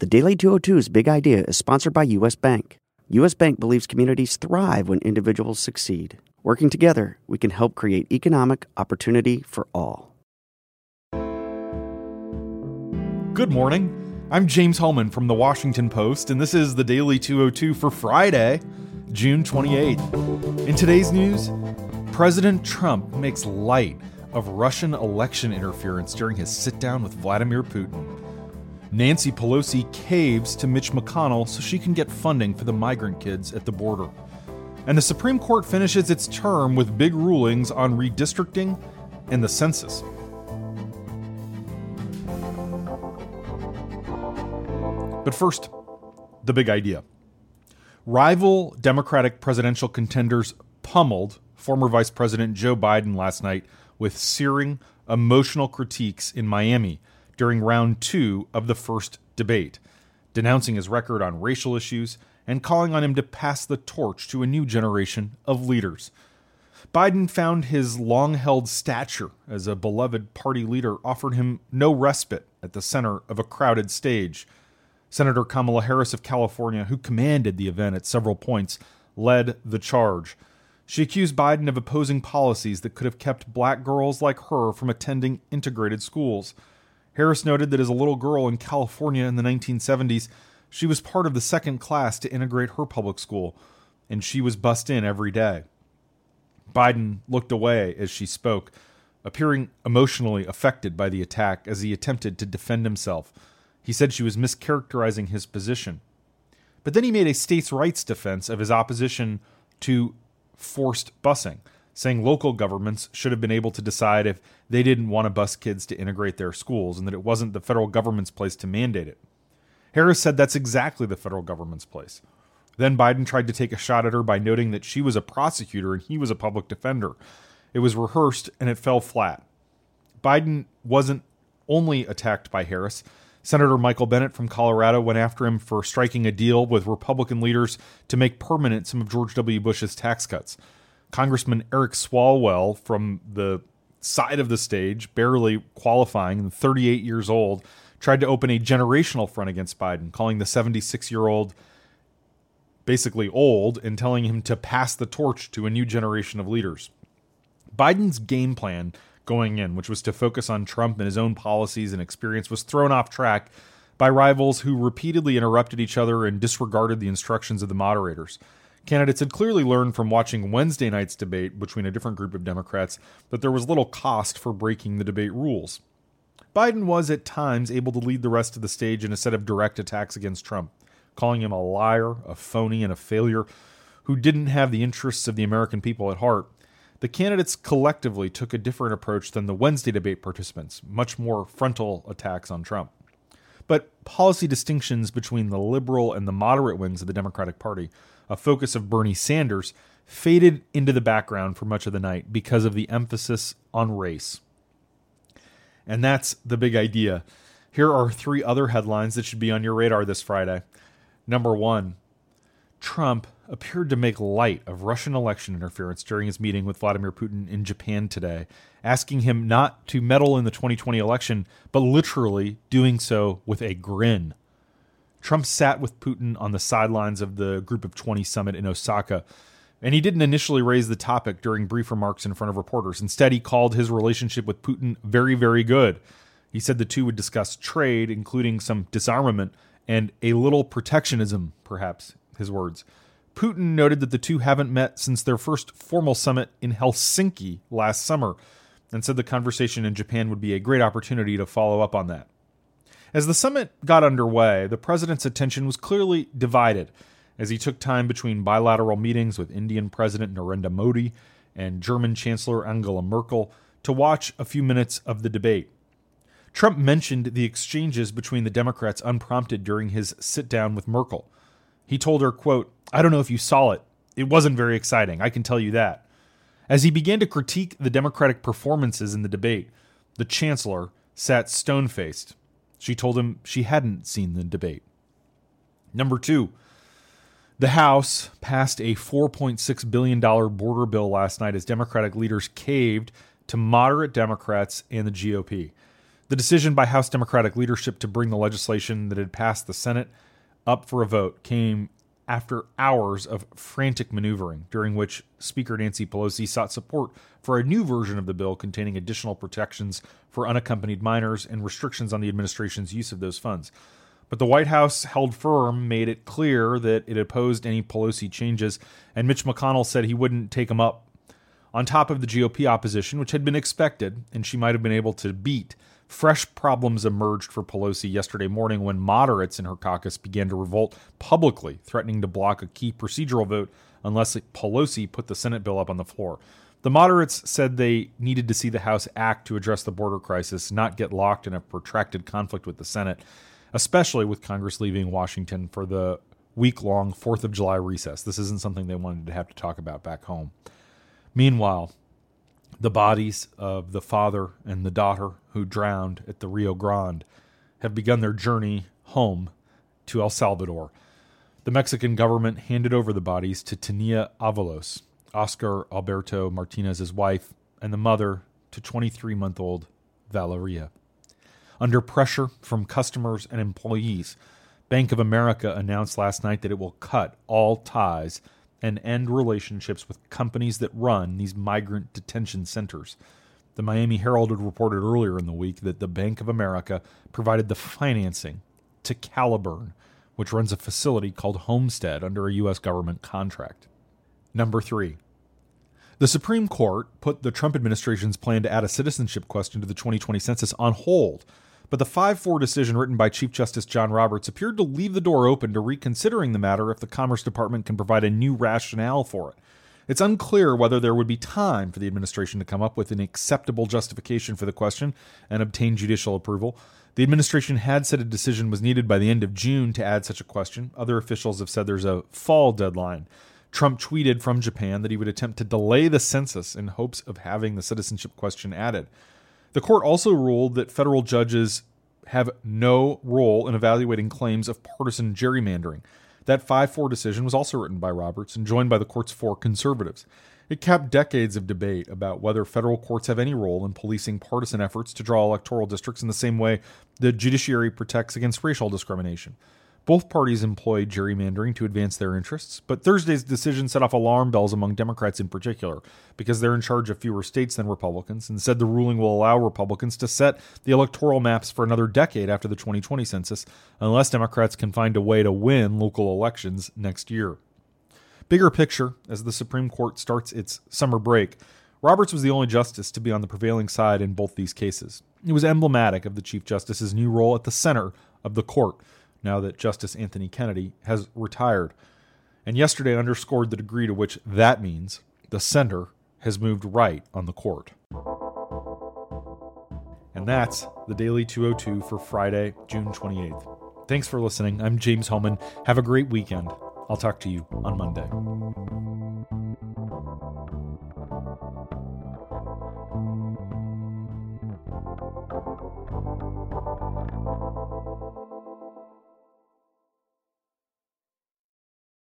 The Daily 202's Big Idea is sponsored by U.S. Bank. U.S. Bank believes communities thrive when individuals succeed. Working together, we can help create economic opportunity for all. Good morning. I'm James Hohmann from The Washington Post, and this is the Daily 202 for Friday, June 28th. In today's news, President Trump makes light of Russian election interference during his sit down with Vladimir Putin. Nancy Pelosi caves to Mitch McConnell so she can get funding for the migrant kids at the border. And the Supreme Court finishes its term with big rulings on redistricting and the census. But first, the big idea. Rival Democratic presidential contenders pummeled former Vice President Joe Biden last night with searing, emotional critiques in Miami during round two of the first debate, denouncing his record on racial issues and calling on him to pass the torch to a new generation of leaders. Biden found his long held stature as a beloved party leader offered him no respite at the center of a crowded stage Senator Kamala Harris of California, who commanded the event at several points, led the charge. She accused Biden of opposing policies that could have kept black girls like her from attending integrated schools. Harris noted that as a little girl in California in the 1970s, she was part of the second class to integrate her public school, and she was bussed in every day. Biden looked away as she spoke, appearing emotionally affected by the attack as he attempted to defend himself. He said she was mischaracterizing his position. But then he made a states' rights defense of his opposition to forced busing, saying local governments should have been able to decide if they didn't want to bus kids to integrate their schools and that it wasn't the federal government's place to mandate it. Harris said that's exactly the federal government's place. Then Biden tried to take a shot at her by noting that she was a prosecutor and he was a public defender. It was rehearsed and it fell flat. Biden wasn't only attacked by Harris, Senator Michael Bennet from Colorado went after him for striking a deal with Republican leaders to make permanent some of George W. Bush's tax cuts. Congressman Eric Swalwell from the side of the stage, barely qualifying and 38 years old, tried to open a generational front against Biden, calling the 76 year old basically old and telling him to pass the torch to a new generation of leaders. Biden's game plan going in, which was to focus on Trump and his own policies and experience, was thrown off track by rivals who repeatedly interrupted each other and disregarded the instructions of the moderators. Candidates had clearly learned from watching Wednesday night's debate between a different group of Democrats that there was little cost for breaking the debate rules. Biden was at times able to lead the rest of the stage in a set of direct attacks against Trump, calling him a liar, a phony, and a failure who didn't have the interests of the American people at heart the candidates collectively took a different approach than the Wednesday debate participants, much more frontal attacks on Trump. But policy distinctions between the liberal and the moderate wings of the Democratic Party, a focus of Bernie Sanders, faded into the background for much of the night because of the emphasis on race. And that's the big idea. Here are three other headlines that should be on your radar this Friday. Number one, Trump appeared to make light of Russian election interference during his meeting with Vladimir Putin in Japan today, asking him not to meddle in the 2020 election, but literally doing so with a grin. Trump sat with Putin on the sidelines of the Group of 20 summit in Osaka, and he didn't initially raise the topic during brief remarks in front of reporters. Instead, he called his relationship with Putin very, very good. He said the two would discuss trade, including some disarmament and a little protectionism, perhaps, his words. Putin noted that the two haven't met since their first formal summit in Helsinki last summer and said the conversation in Japan would be a great opportunity to follow up on that. As the summit got underway, the president's attention was clearly divided as he took time between bilateral meetings with Indian President Narendra Modi and German Chancellor Angela Merkel to watch a few minutes of the debate. Trump mentioned the exchanges between the Democrats unprompted during his sit down with Merkel. He told her, quote, I don't know if you saw it. It wasn't very exciting, I can tell you that. As he began to critique the Democratic performances in the debate, the chancellor sat stone faced. She told him she hadn't seen the debate. Number two, the House passed a $4.6 billion border bill last night as Democratic leaders caved to moderate Democrats and the GOP. The decision by House Democratic leadership to bring the legislation that had passed the Senate up for a vote came after hours of frantic maneuvering, during which Speaker Nancy Pelosi sought support for a new version of the bill containing additional protections for unaccompanied minors and restrictions on the administration's use of those funds. But the White House held firm, made it clear that it opposed any Pelosi changes, and Mitch McConnell said he wouldn't take them up. On top of the GOP opposition, which had been expected and she might have been able to beat, fresh problems emerged for Pelosi yesterday morning when moderates in her caucus began to revolt publicly, threatening to block a key procedural vote unless Pelosi put the Senate bill up on the floor. The moderates said they needed to see the House act to address the border crisis, not get locked in a protracted conflict with the Senate especially with Congress leaving Washington for the week long 4th of July recess. This isn't something they wanted to have to talk about back home. Meanwhile, the bodies of the father and the daughter who drowned at the Rio Grande have begun their journey home to El Salvador. The Mexican government handed over the bodies to Tania Avalos, Oscar Alberto Martinez's wife, and the mother to 23 month old Valeria. Under pressure from customers and employees, Bank of America announced last night that it will cut all ties and end relationships with companies that run these migrant detention centers. The Miami Herald had reported earlier in the week that the Bank of America provided the financing to Caliburn, which runs a facility called Homestead under a U.S. government contract. Number three, the Supreme Court put the Trump administration's plan to add a citizenship question to the 2020 census on hold but the 5 4 decision written by Chief Justice John Roberts appeared to leave the door open to reconsidering the matter if the Commerce Department can provide a new rationale for it. It's unclear whether there would be time for the administration to come up with an acceptable justification for the question and obtain judicial approval. The administration had said a decision was needed by the end of June to add such a question. Other officials have said there's a fall deadline. Trump tweeted from Japan that he would attempt to delay the census in hopes of having the citizenship question added. The court also ruled that federal judges have no role in evaluating claims of partisan gerrymandering. That 5 4 decision was also written by Roberts and joined by the court's four conservatives. It capped decades of debate about whether federal courts have any role in policing partisan efforts to draw electoral districts in the same way the judiciary protects against racial discrimination. Both parties employed gerrymandering to advance their interests, but Thursday's decision set off alarm bells among Democrats in particular, because they're in charge of fewer states than Republicans, and said the ruling will allow Republicans to set the electoral maps for another decade after the 2020 census, unless Democrats can find a way to win local elections next year. Bigger picture, as the Supreme Court starts its summer break, Roberts was the only justice to be on the prevailing side in both these cases. It was emblematic of the Chief Justice's new role at the center of the court now that Justice Anthony Kennedy has retired. And yesterday underscored the degree to which that means the center has moved right on the court. And that's the Daily 202 for Friday, June 28th. Thanks for listening. I'm James Hohmann. Have a great weekend. I'll talk to you on Monday.